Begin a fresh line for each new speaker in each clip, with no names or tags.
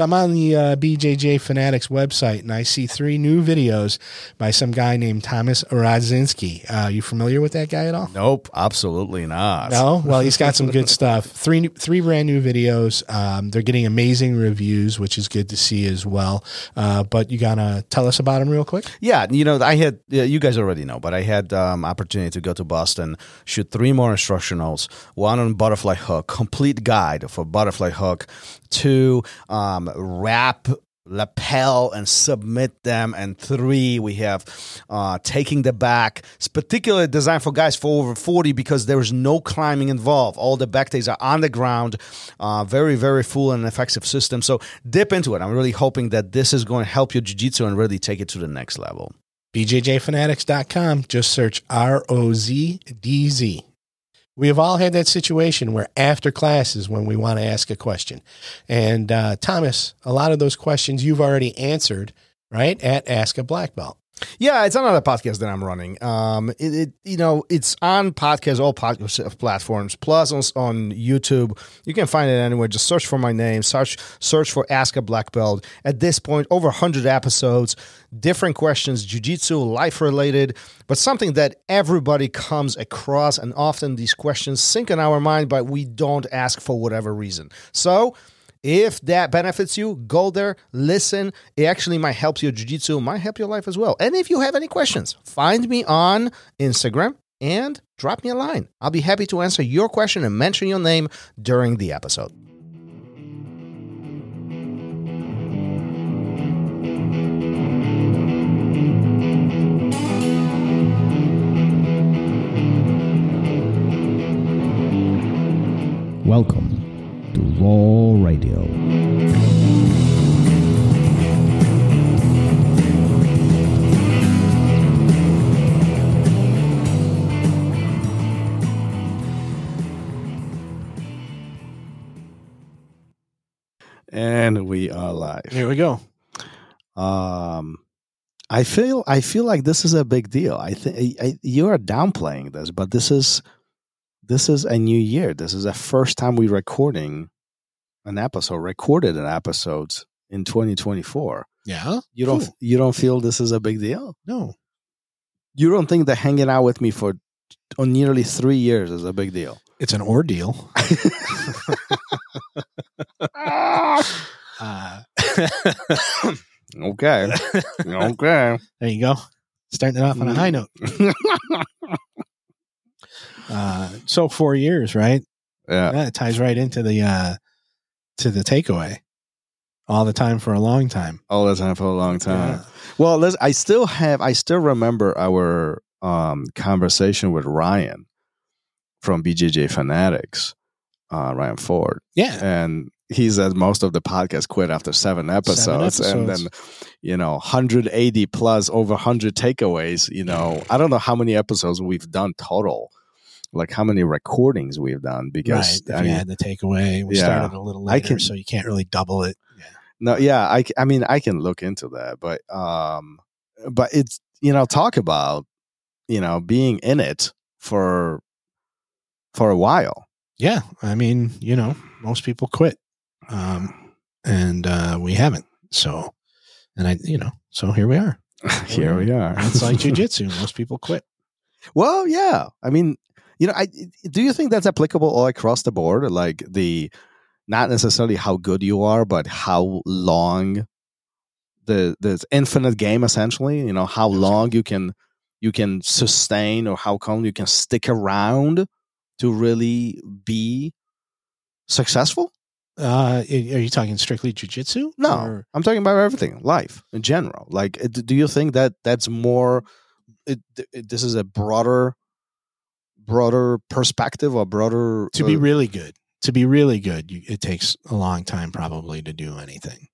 So I'm on the uh, BJJ Fanatics website and I see three new videos by some guy named Thomas Radzinski. Uh, you familiar with that guy at all?
Nope, absolutely not.
No, well, he's got some good stuff. Three, new- three brand new videos. Um, they're getting amazing reviews, which is good to see as well. Uh, but you gotta tell us about them real quick.
Yeah, you know, I had you guys already know, but I had um, opportunity to go to Boston, shoot three more instructionals, one on butterfly hook, complete guide for butterfly hook, two um, wrap lapel and submit them. And three we have uh, taking the back it's particularly designed for guys for over 40 because there's no climbing involved. All the back days are on the ground uh, very very full and effective system. So dip into it. I'm really hoping that this is going to help your jiu-jitsu and really take it to the next level.
BJJfanatics.com. Just search R O Z D Z. We have all had that situation where after class is when we want to ask a question. And uh, Thomas, a lot of those questions you've already answered, right? At Ask a Black Belt.
Yeah, it's another podcast that I'm running. Um, it, it you know it's on podcast all podcast platforms plus on, on YouTube. You can find it anywhere. Just search for my name. Search search for Ask a Black Belt. At this point, over 100 episodes, different questions, jujitsu, life related, but something that everybody comes across, and often these questions sink in our mind, but we don't ask for whatever reason. So if that benefits you, go there, listen. It actually might help your jiu-jitsu, might help your life as well. And if you have any questions, find me on Instagram and drop me a line. I'll be happy to answer your question and mention your name during the episode.
Welcome to ROL Radio.
And we are live.
Here we go.
Um, I feel I feel like this is a big deal. I think you are downplaying this, but this is this is a new year. This is the first time we're recording an episode, recorded an episode in 2024.
Yeah.
You don't
Cool.
you don't feel this is a big deal?
No.
You don't think that hanging out with me for on nearly three years is a big deal?
It's an ordeal. Uh,
Okay. okay.
there you go. Starting it off on a high note. Uh, so four years, right?
Yeah.
That ties right into the uh, to the takeaway. All the time for a long time.
All the time for a long time.
Yeah.
Well, let's, I still have, I still remember our um, conversation with Ryan from BJJ Fanatics, uh, Ryan Ford,
Yeah.
and he said most of the podcast quit after seven episodes, and
episodes.
then you know 180 plus over 100 takeaways. You know, I don't know how many episodes we've done total, like how many recordings we've done
Right.
because
If
I
you
mean,
had the takeaway, we
Yeah.
started a little later,
can-
so you can't really double it. Yeah.
No, yeah, I, I mean, I can look into that, but um, but it's you know, talk about you know being in it for for a while.
Yeah. I mean, you know, most people quit. Um, and uh, we haven't. So, and I, you know, so here we are.
Here we are.
It's like jujitsu. Most people quit.
well, yeah. I mean, you know, I do you think that's applicable all across the board? Like the not necessarily how good you are, but how long the the infinite game essentially. You know, how long you can you can sustain or how come you can stick around to really be successful?
Uh, are you talking strictly jujitsu?
No,
Or-
I'm talking about everything, life in general. Like, uh, do you think that that's more? It, it, this is a broader, broader perspective or broader
to be
uh,
really good, to be really good, you, it takes a long time probably to do anything.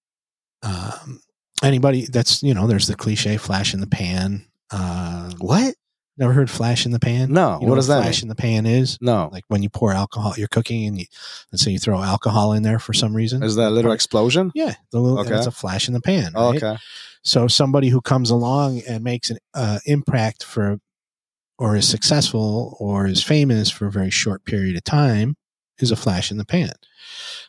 Um, anybody that's you know, there's the cliche flash in the pan. Uh,
what?
never heard flash in the pan?
No,
You know
what does that
Flash
mean?
in the pan is
No,
like when you pour alcohol, you're cooking, and you, say you throw alcohol in there for some reason.
is that a little explosion?
Yeah, the little,
Okay.
it's a flash in the pan.
Oh, okay,
So somebody who comes along and makes an uh, impact for, or is successful, or is famous for a very short period of time, is a flash in the pan.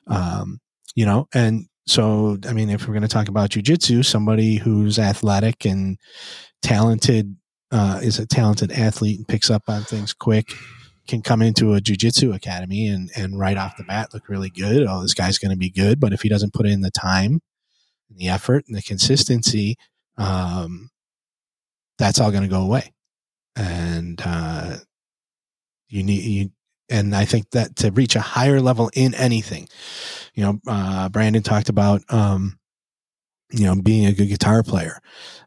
Um, you know, and so I mean, if we're going to talk about jujitsu, somebody who's athletic and talented uh, is a talented athlete and picks up on things quick can come into a jujitsu academy and and right off the bat look really good. Oh, this guy's going to be good, but if he doesn't put in the time, and the effort, and the consistency, um, that's all going to go away. And uh, you need you, and I think that to reach a higher level in anything, you know, uh, Brandon talked about. Um, you know, being a good guitar player,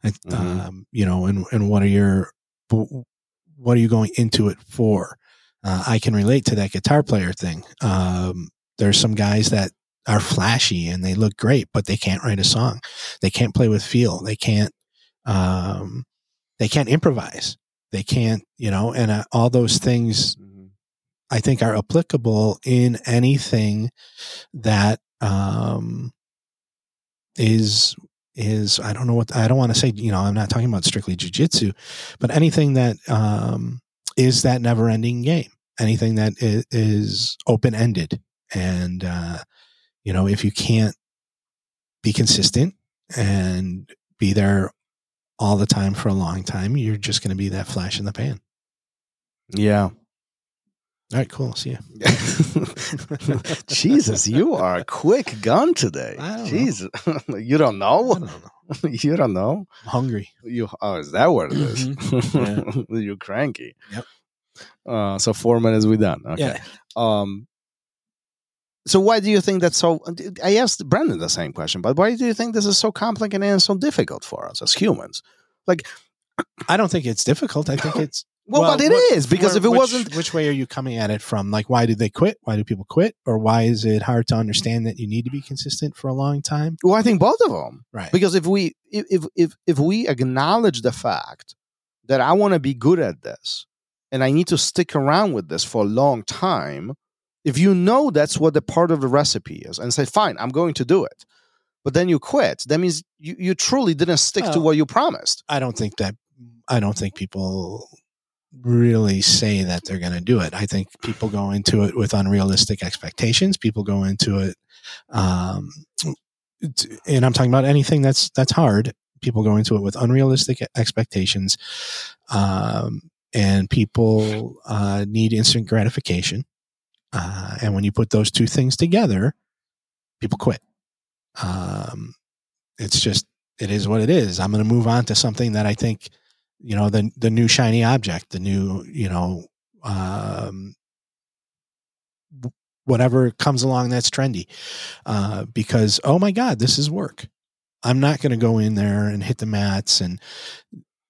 Mhm.
um, you know, and, and what are your, what are you going into it for? Uh, I can relate to that guitar player thing. Um, there's some guys that are flashy and they look great, but they can't write a song. They can't play with feel. They can't, um, they can't improvise. They can't, you know, and uh, all those things I think are applicable in anything that um, is is I don't know what I don't want to say. You know, I'm not talking about strictly jujitsu, but anything that um, is that never ending game. Anything that is, is open ended, and uh, you know, if you can't be consistent and be there all the time for a long time, you're just going to be that flash in the pan.
Yeah.
All right, cool. See you.
Jesus, you are a quick gun today.
I don't know.
Jesus, you don't know.
don't know.
you don't know.
I'm hungry.
You oh, is that what it is? You're cranky.
Yep.
Uh, so four minutes we done. Okay.
Yeah.
Um. So why do you think that's so? I asked brandon the same question, but why do you think this is so complicated and so difficult for us as humans?
Like I don't think it's difficult. I think it's
Well, but it is
what-
because
where-
if it
which-
wasn't,
which way are you coming at it from? Like, why do they quit? Why do people quit? Or why is it hard to understand that you need to be consistent for a long time?
well, I think both of them.
Right.
because if we if if, if we acknowledge the fact that I want to be good at this and I need to stick around with this for a long time, if you know that's what the part of the recipe is and say, fine, I'm going to do it, but then you quit, that means you, you truly didn't stick to what you promised.
I don't think that. I don't think people really say that they're going to do it. I think people go into it with unrealistic expectations. People go into it, um, and I'm talking about anything that's that's hard. People go into it with unrealistic expectations, um, and people uh, need instant gratification. Uh, and when you put those two things together, people quit. Um, it's just it is what it is. I'm going to move on to something that I think, you know, the the new shiny object, the new, you know, um, whatever comes along that's trendy, uh, because oh my god, this is work. I'm not going to go in there and hit the mats and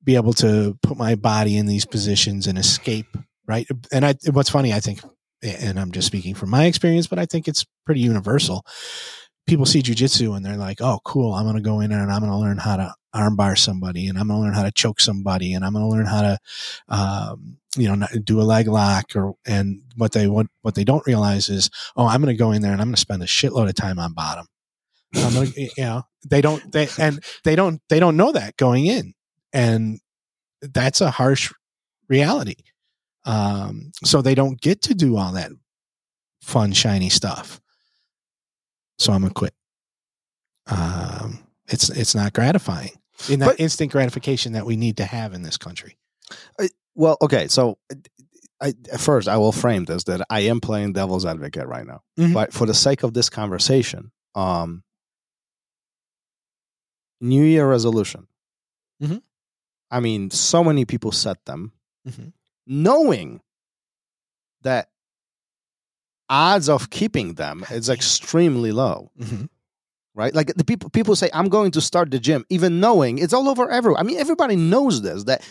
be able to put my body in these positions and escape. Right. And I, what's funny, I think, and I'm just speaking from my experience, but I think it's pretty universal people see jujitsu and they're like, "Oh, cool! I'm going to go in there and I'm going to learn how to armbar somebody, and I'm going to learn how to choke somebody, and I'm going to learn how to, um, you know, do a leg lock." Or and what they what what they don't realize is, oh, I'm going to go in there and I'm going to spend a shitload of time on bottom. I'm to, you know, they don't they and they don't they don't know that going in, and that's a harsh reality. Um, so they don't get to do all that fun, shiny stuff so I'm gonna quit. Um, it's it's not gratifying in that
But-
instant gratification that we need to have in this country.
Well, okay, so I, first I will frame this that I am playing devil's advocate right now,
Mhm.
but for the sake of this conversation, um, New Year resolution.
Mhm.
I mean, so many people set them,
Mhm.
Knowing that odds of keeping them is extremely low.
Mm-hmm.
right? Like the people people say, I'm going to start the gym, even knowing it's all over everywhere. I mean, everybody knows this that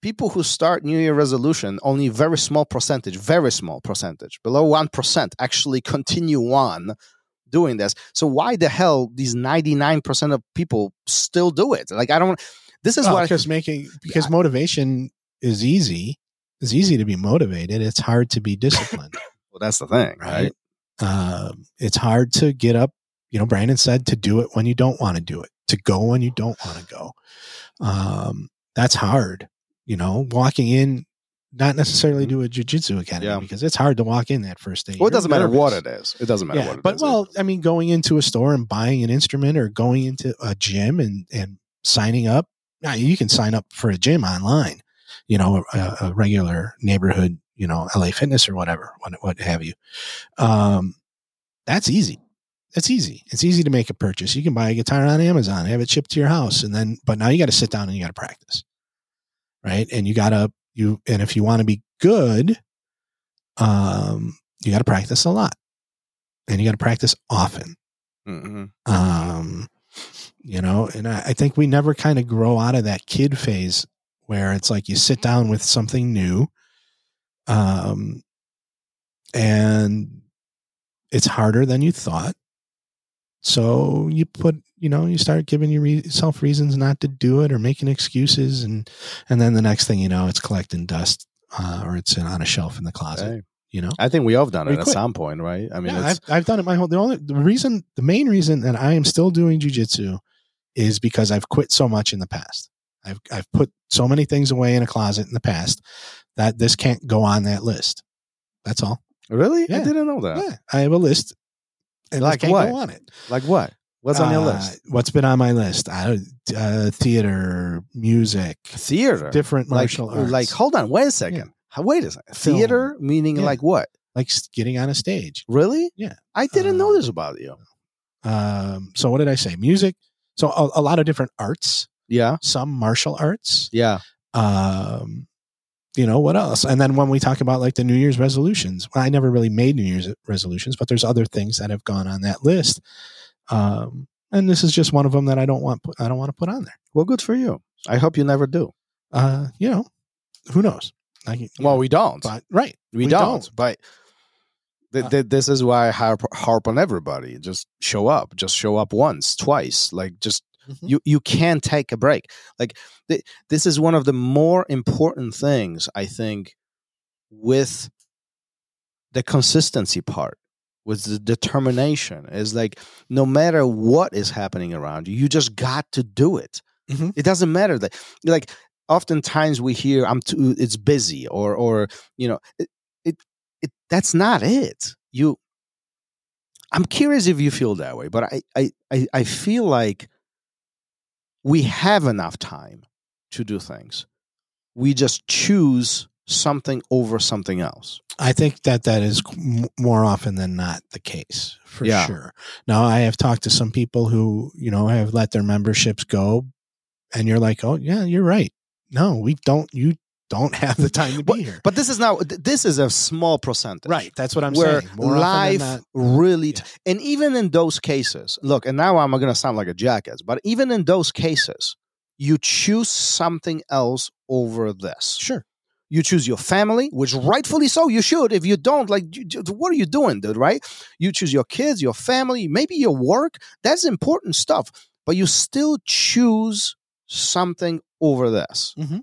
people who start New Year resolution, only very small percentage, very small percentage, below one percent, actually continue on doing this. So why the hell these 99% of people still do it? Like I don't this is
Well,
what
because making because motivation is easy. It's easy to be motivated. It's hard to be disciplined,
well, that's the thing, right?
right? Um, it's hard to get up. You know, Brandon said to do it when you don't want to do it, to go when you don't want to go. Um, that's hard. You know, walking in not necessarily do a jujitsu academy
Yeah.
because it's hard to walk in that first day.
Well, it doesn't matter what it is. It doesn't matter
Yeah,
what it
but
is.
well, I mean, going into a store and buying an instrument or going into a gym and and signing up. Now you can sign up for a gym online. You know, a, a regular neighborhood, you know, LA Fitness or whatever, what what have you. Um, that's easy. That's easy. It's easy to make a purchase. You can buy a guitar on Amazon, have it shipped to your house, and then. But now you got to sit down and you got to practice, right? And you got to you. And if you want to be good, um, you got to practice a lot, and you got to practice often
Mhm.
um you know and I, I think we never kind of grow out of that kid phase where it's like you sit down with something new um and it's harder than you thought so you put you know you start giving yourself reasons not to do it or making excuses and and then the next thing you know it's collecting dust uh, or it's on a shelf in the closet you know
I think we all have done
We
it at some point, right? I mean,
yeah,
it's,
I've, I've done it my whole the only the reason the main reason that I am still doing jujitsu is because I've quit so much in the past. I've I've put so many things away in a closet in the past that this can't go on that list. That's all.
really? I didn't know that.
Yeah, I have a list, and
Like
can't
what?
go on it.
Like what? What's on your
Uh,
list?
What's been on my list? I, uh, theater, music,
Theater.
different
like,
martial arts.
like, hold on, wait a second. How- Wait a second.
Film.
Theater meaning
Yeah.
like what?
like getting on a stage.
Really?
Yeah.
I didn't know this about you.
Um, so what did I say? Music. So a, a lot of different arts.
Yeah.
Some martial arts.
Yeah.
um you know what else and then when we talk about like the new year's resolutions well, i never really made new year's resolutions but there's other things that have gone on that list um and this is just one of them that i don't want put, i don't want to put on there
Well, good for you. I hope you never do.
uh you know who knows I,
Well, we don't.
but right
we,
we
don't.
don't.
But th-
Uh,
th- this is why I harp, harp on everybody. Just show up. Just show up once, twice. Like just
Mhm.
you you can take a break. Like th- this is one of the more important things I think with the consistency part. With the determination is like no matter what is happening around you, you just got to do it.
Mhm.
It doesn't matter that like oftentimes we hear I'm too it's busy or or you know it, it it that's not it. You I'm curious if you feel that way, but I I I, I feel like we have enough time to do things. We just choose something over something else.
I think that that is more often than not the case for
Yeah.
sure. Now, I have talked to some people who, you know, have let their memberships go, and you're like, oh, yeah, you're right. No, we don't, you don't have the time to be here.
But this is now this is a small percentage.
right. That's what I'm
where
saying. More
life really t-
Yeah.
and even in those cases look and now i'm going to sound like a jackass but even in those cases you choose something else over this
sure.
you choose your family which rightfully so you should if you don't like what are you doing dude right you choose your kids your family maybe your work that's important stuff but you still choose something over this
Mhm.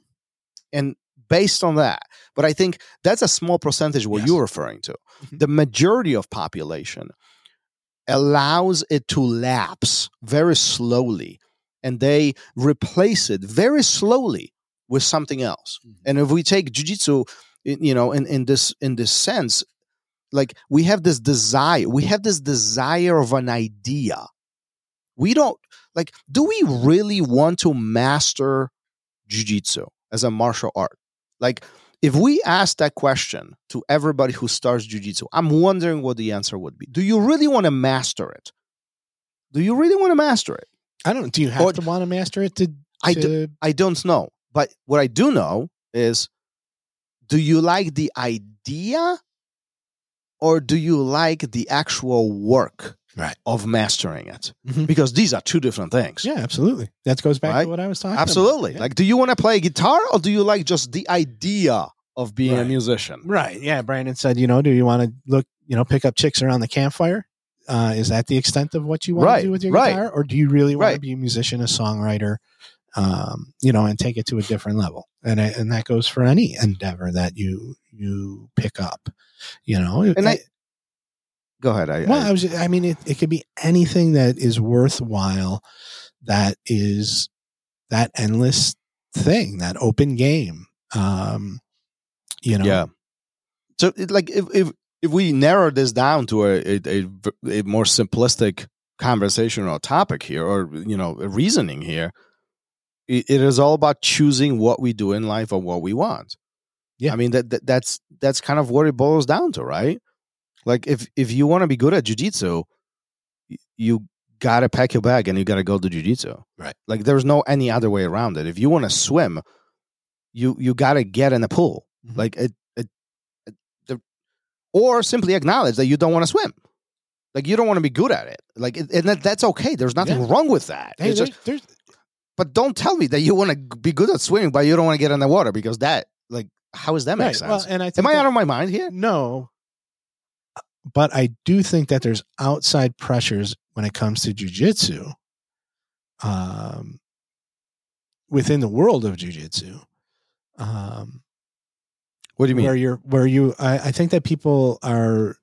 and based on that but i think that's a small percentage what
Yes.
you're referring to
Mhm.
the majority of population allows it to lapse very slowly and they replace it very slowly with something else
Mhm.
and if we take jiu-jitsu you know in, in this in this sense like we have this desire we have this desire of an idea we don't like do we really want to master jiu-jitsu as a martial art like if we ask that question to everybody who starts jiu-jitsu i'm wondering what the answer would be. Do you really want to master it? Do you really want to master it?
I don't, do you have
Or-
to want to master it to,
I
to
I don't know. But what I do know is do you like the idea or do you like the actual work
Right.
of mastering it?
Mhm.
Because these are two different things.
yeah, absolutely. That goes back
Right?
to what I was talking about.
Absolutely.
Yeah.
Like do you want to play guitar or do you like just the idea of being a musician?
Right. Yeah. Brandon said, you know, do you want to look, you know, pick up chicks around the campfire? Uh, is that the extent of what you want
Right,
to do with your
right.
guitar? Or do you really want to be a musician, a songwriter, um, you know, and take it to a different level? And, and that goes for any endeavor that you, you pick up, you know,
And I go ahead. I,
well,
I-
I was, I mean, it, it could be anything that is worthwhile that is that endless thing, that open game. Um, You know,
Yeah. So, it, like, if if if we narrow this down to a a more simplistic conversation or topic here, or you know, a reasoning here, it, it is all about choosing what we do in life or what we want.
Yeah.
I mean that, that that's that's kind of what it boils down to, right? Like, if if you want to be good at jujitsu, you got to pack your bag and you got to go to jujitsu.
Right.
Like, there's no any other way around it. If you want to swim, you you got to get in the pool.
Mhm.
Like it, it, it the, or simply acknowledge that you don't want to swim. Like you don't want to be good at it. Like it, and that, that's okay. There's nothing
Yeah.
wrong with that.
Hey, there's,
just,
there's
but don't tell me that you want to be good at swimming, but you don't want to get in the water because that, like, how does that make
right.
sense?
Well, and I think
Am I
that-
out of my mind here?
No. But I do think that there's outside pressures when it comes to jujitsu. Um, within the world of jujitsu. Um,
What do you mean?
where you're where you I, I think that people are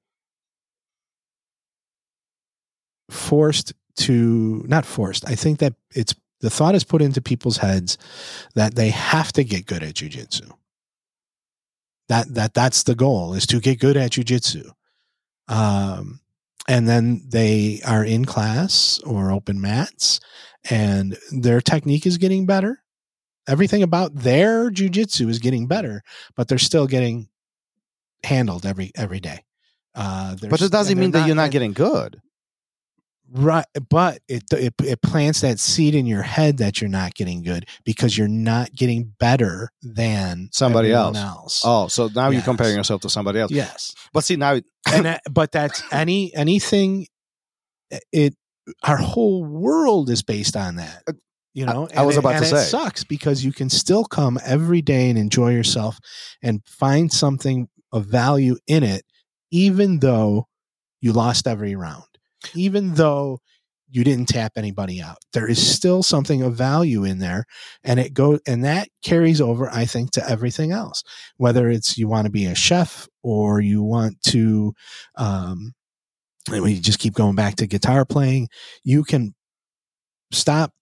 forced to not forced. I think that it's the thought is put into people's heads that they have to get good at jujitsu. That that that's the goal is to get good at jujitsu. Um and then they are in class or open mats and their technique is getting better. Everything about their jujitsu is getting better, but they're still getting handled every every day. Uh,
but it doesn't mean that you're not getting good.
Right. But it, it it plants that seed in your head that you're not getting good because you're not getting better than
Somebody else.
else.
Oh, so now you're comparing yourself to somebody else.
yes,
But see, now
and that, but that's any anything. It our whole world is based on that. You
Uh, I-
know,
I was
And it-
about to
and
say.
it sucks because you can still come every day and enjoy yourself and find something of value in it, even though you lost every round, even though you didn't tap anybody out. There is still something of value in there, and it go and that carries over, I think, to everything else. Whether it's you want to be a chef or you want to, um, and we just keep going back to guitar playing, you can stop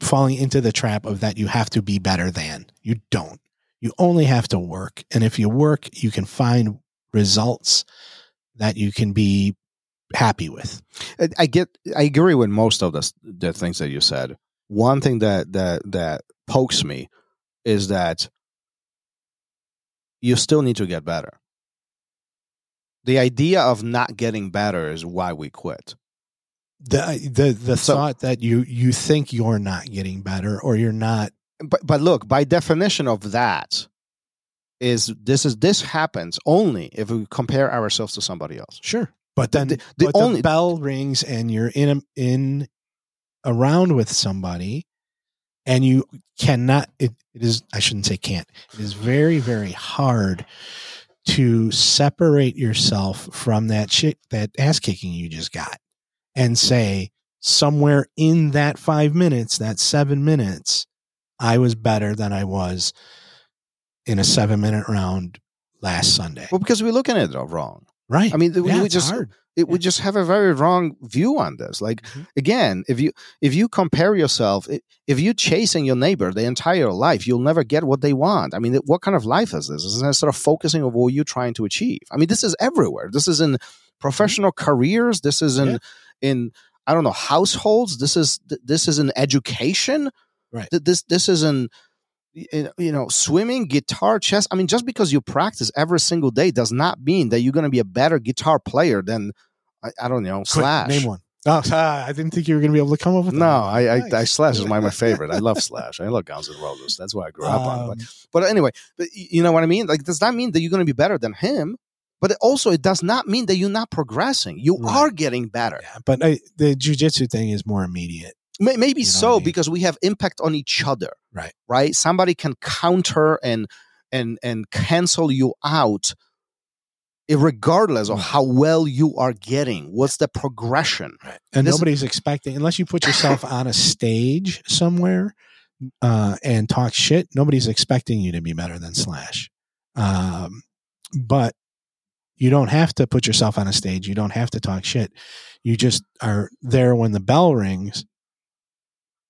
falling into the trap of that you have to be better than. You don't. You only have to work. And if you work, you can find results that you can be happy with.
I- I get I agree with most of the the things that you said. One thing that that that pokes me is that you still need to get better. The idea of not getting better is why we quit.
The the the
So-
thought that you you think you're not getting better or you're not
But but look, by definition of that is this is this happens only if we compare ourselves to somebody else.
sure. But then
The- the
but
only-
the bell rings and you're in a, in around with somebody and you cannot it, it is I shouldn't say can't. It is very very hard to separate yourself from that shit that ass kicking you just got and say somewhere in that 5 minutes, that 7 minutes, I was better than I was in a 7 minute round last Sunday.
Well, because we're looking at it all wrong.
right.
I mean, we,
Yeah,
we just
hard.
it, we just have a very wrong view on this. Like
Mhm.
again, if you if you compare yourself, if you're chasing your neighbor the entire life, you'll never get what they want. I mean, what kind of life is this? Is it sort of focusing on what you're trying to achieve? I mean, this is everywhere. This is in professional careers. This is in
Yeah.
in I don't know households. This is this is in education.
Right.
This this is in you know swimming guitar chess i mean just because you practice every single day does not mean that you're going to be a better guitar player than i, I don't know
Quick,
slash.
Name one. Oh, I didn't think you were going to be able to come up with
no
that.
I, I, I slash is my, my favorite. I love slash. I love Guns N' Roses. That's what i grew up on. But,
Um,
but anyway but you know what i mean? Like does that mean that you're going to be better than him? But it also it does not mean that you're not progressing. You
Right.
are getting better.
Yeah, but I, the jujitsu thing is more immediate.
May- maybe
You know
so
I mean?
because we have impact on each other
Right.
right somebody can counter and and and cancel you out regardless of how well you are getting what's the progression
Right. And
This-
nobody's expecting, unless you put yourself on a stage somewhere uh, and talk shit, nobody's expecting you to be better than Slash. Um, but you don't have to put yourself on a stage. You don't have to talk shit. You just are there when the bell rings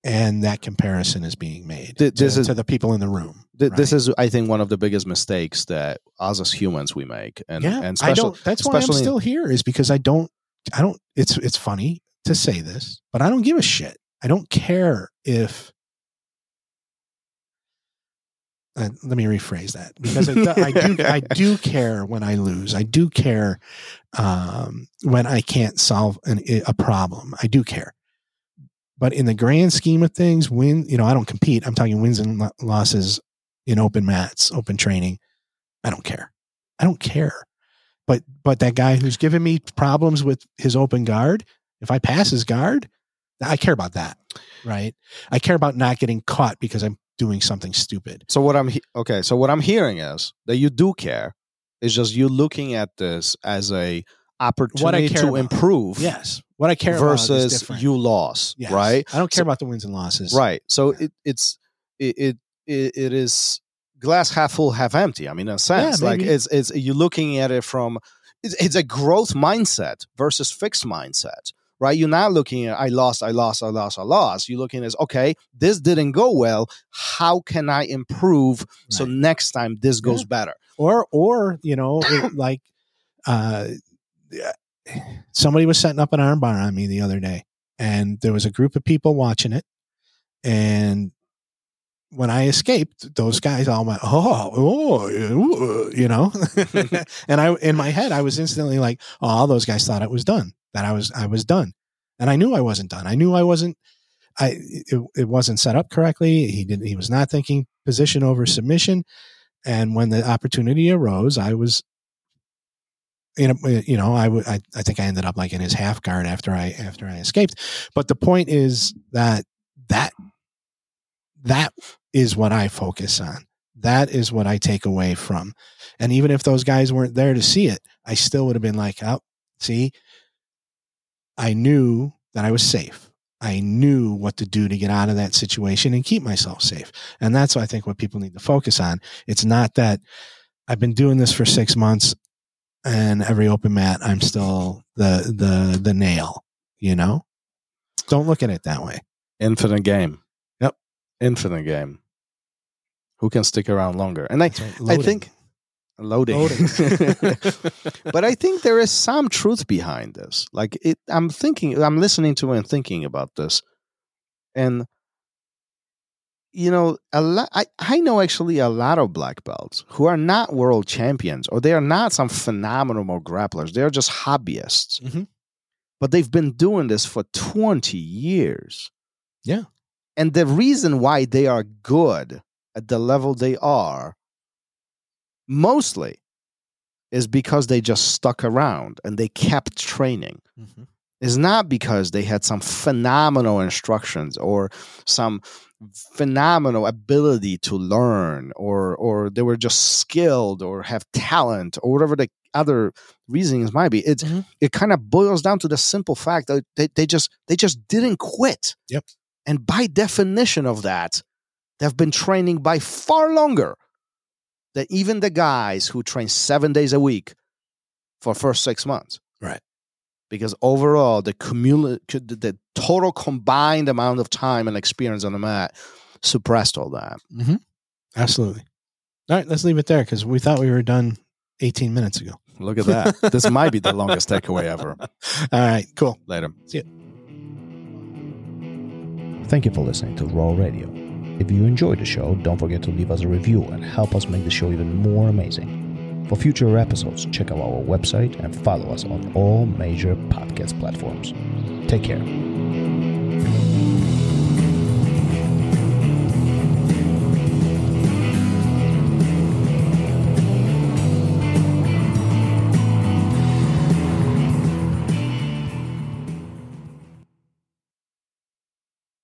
and that comparison is being made
Th-
to,
this is-
to the people in the room.
Th- This is, I think, one of the biggest mistakes that us as humans we make, and
yeah,
and
I don't. That's why I'm still here. Is because I don't. I don't. It's it's funny to say this, but I don't give a shit. I don't care if. Uh, let me rephrase that because I, do- I do. I do care when I lose. I do care um, when I can't solve an, a problem. I do care. But in the grand scheme of things, win. You know, I don't compete. I'm talking wins and losses in open mats, open training. I don't care. I don't care. But but that guy who's giving me problems with his open guard, if I pass his guard, I care about that, right? I care about not getting caught because I'm doing something stupid.
So what I'm he- okay. So what I'm hearing is that you do care. It's just you looking at this as a opportunity to
about.
improve.
Yes, what I care about is
versus you lost,
Yes.
right?
I don't care
So-
about the wins and losses.
Right. So
Yeah.
it, it's it, it it is glass half full, half empty. I mean, in a sense, like it's it's you're looking at it from it's, it's a growth mindset versus fixed mindset. Right, you're not looking at I lost, I lost, I lost, I lost. You're looking at okay, this didn't go well. How can I improve so next time this goes
Yeah.
better?
Or or you know it- like uh, somebody was setting up an armbar on me the other day, and there was a group of people watching it, and when I escaped, those guys all went, oh, oh, you know, and I in my head I was instantly like, oh, all those guys thought it was done, that I was I was done, and I knew I wasn't done. I knew I wasn't. I it, it wasn't set up correctly. He didn't. He was not thinking position over submission, and when the opportunity arose, I was. You uh, know, you know, I would. I, I think I ended up like in his half guard after I after I escaped. But the point is that that that is what I focus on. That is what I take away from. And even if those guys weren't there to see it, I still would have been like, oh, see, I knew that I was safe. I knew what to do to get out of that situation and keep myself safe. And that's, I think, what people need to focus on. It's not that I've been doing this for six months and every open mat, I'm still the, the, the nail, you know? Don't look at it that way.
Infinite game.
Yep.
Infinite game. Who can stick around longer? And I,
right.
I think loading.
Loading.
but I think there is some truth behind this. Like it, I'm thinking, I'm listening to and thinking about this, and you know, a lot. I I know actually a lot of black belts who are not world champions, or they are not some phenomenal grapplers. They are just hobbyists,
Mhm.
but they've been doing this for 20 years.
Yeah.
and the reason why they are good at the level they are, mostly is because they just stuck around and they kept training.
Mhm.
It's not because they had some phenomenal instructions or some phenomenal ability to learn or or they were just skilled or have talent or whatever the other reasons might be. It's
Mhm.
it kind of boils down to the simple fact that they, they just they just didn't quit.
Yep.
And by definition of that, they've been training by far longer than even the guys who train seven days a week for first six months.
Right.
Because overall, the cumul- the the total combined amount of time and experience on the mat suppressed all that. Mm-hmm.
Absolutely. All right, let's leave it there because we thought we were done 18 minutes ago.
Look at that. this might be the longest takeaway ever.
All right, cool.
Later. See you.
Thank you for listening to ROL Radio. If you enjoyed the show, don't forget to leave us a review and help us make the show even more amazing. For future episodes, check out our website and follow us on all major podcast platforms. Take care.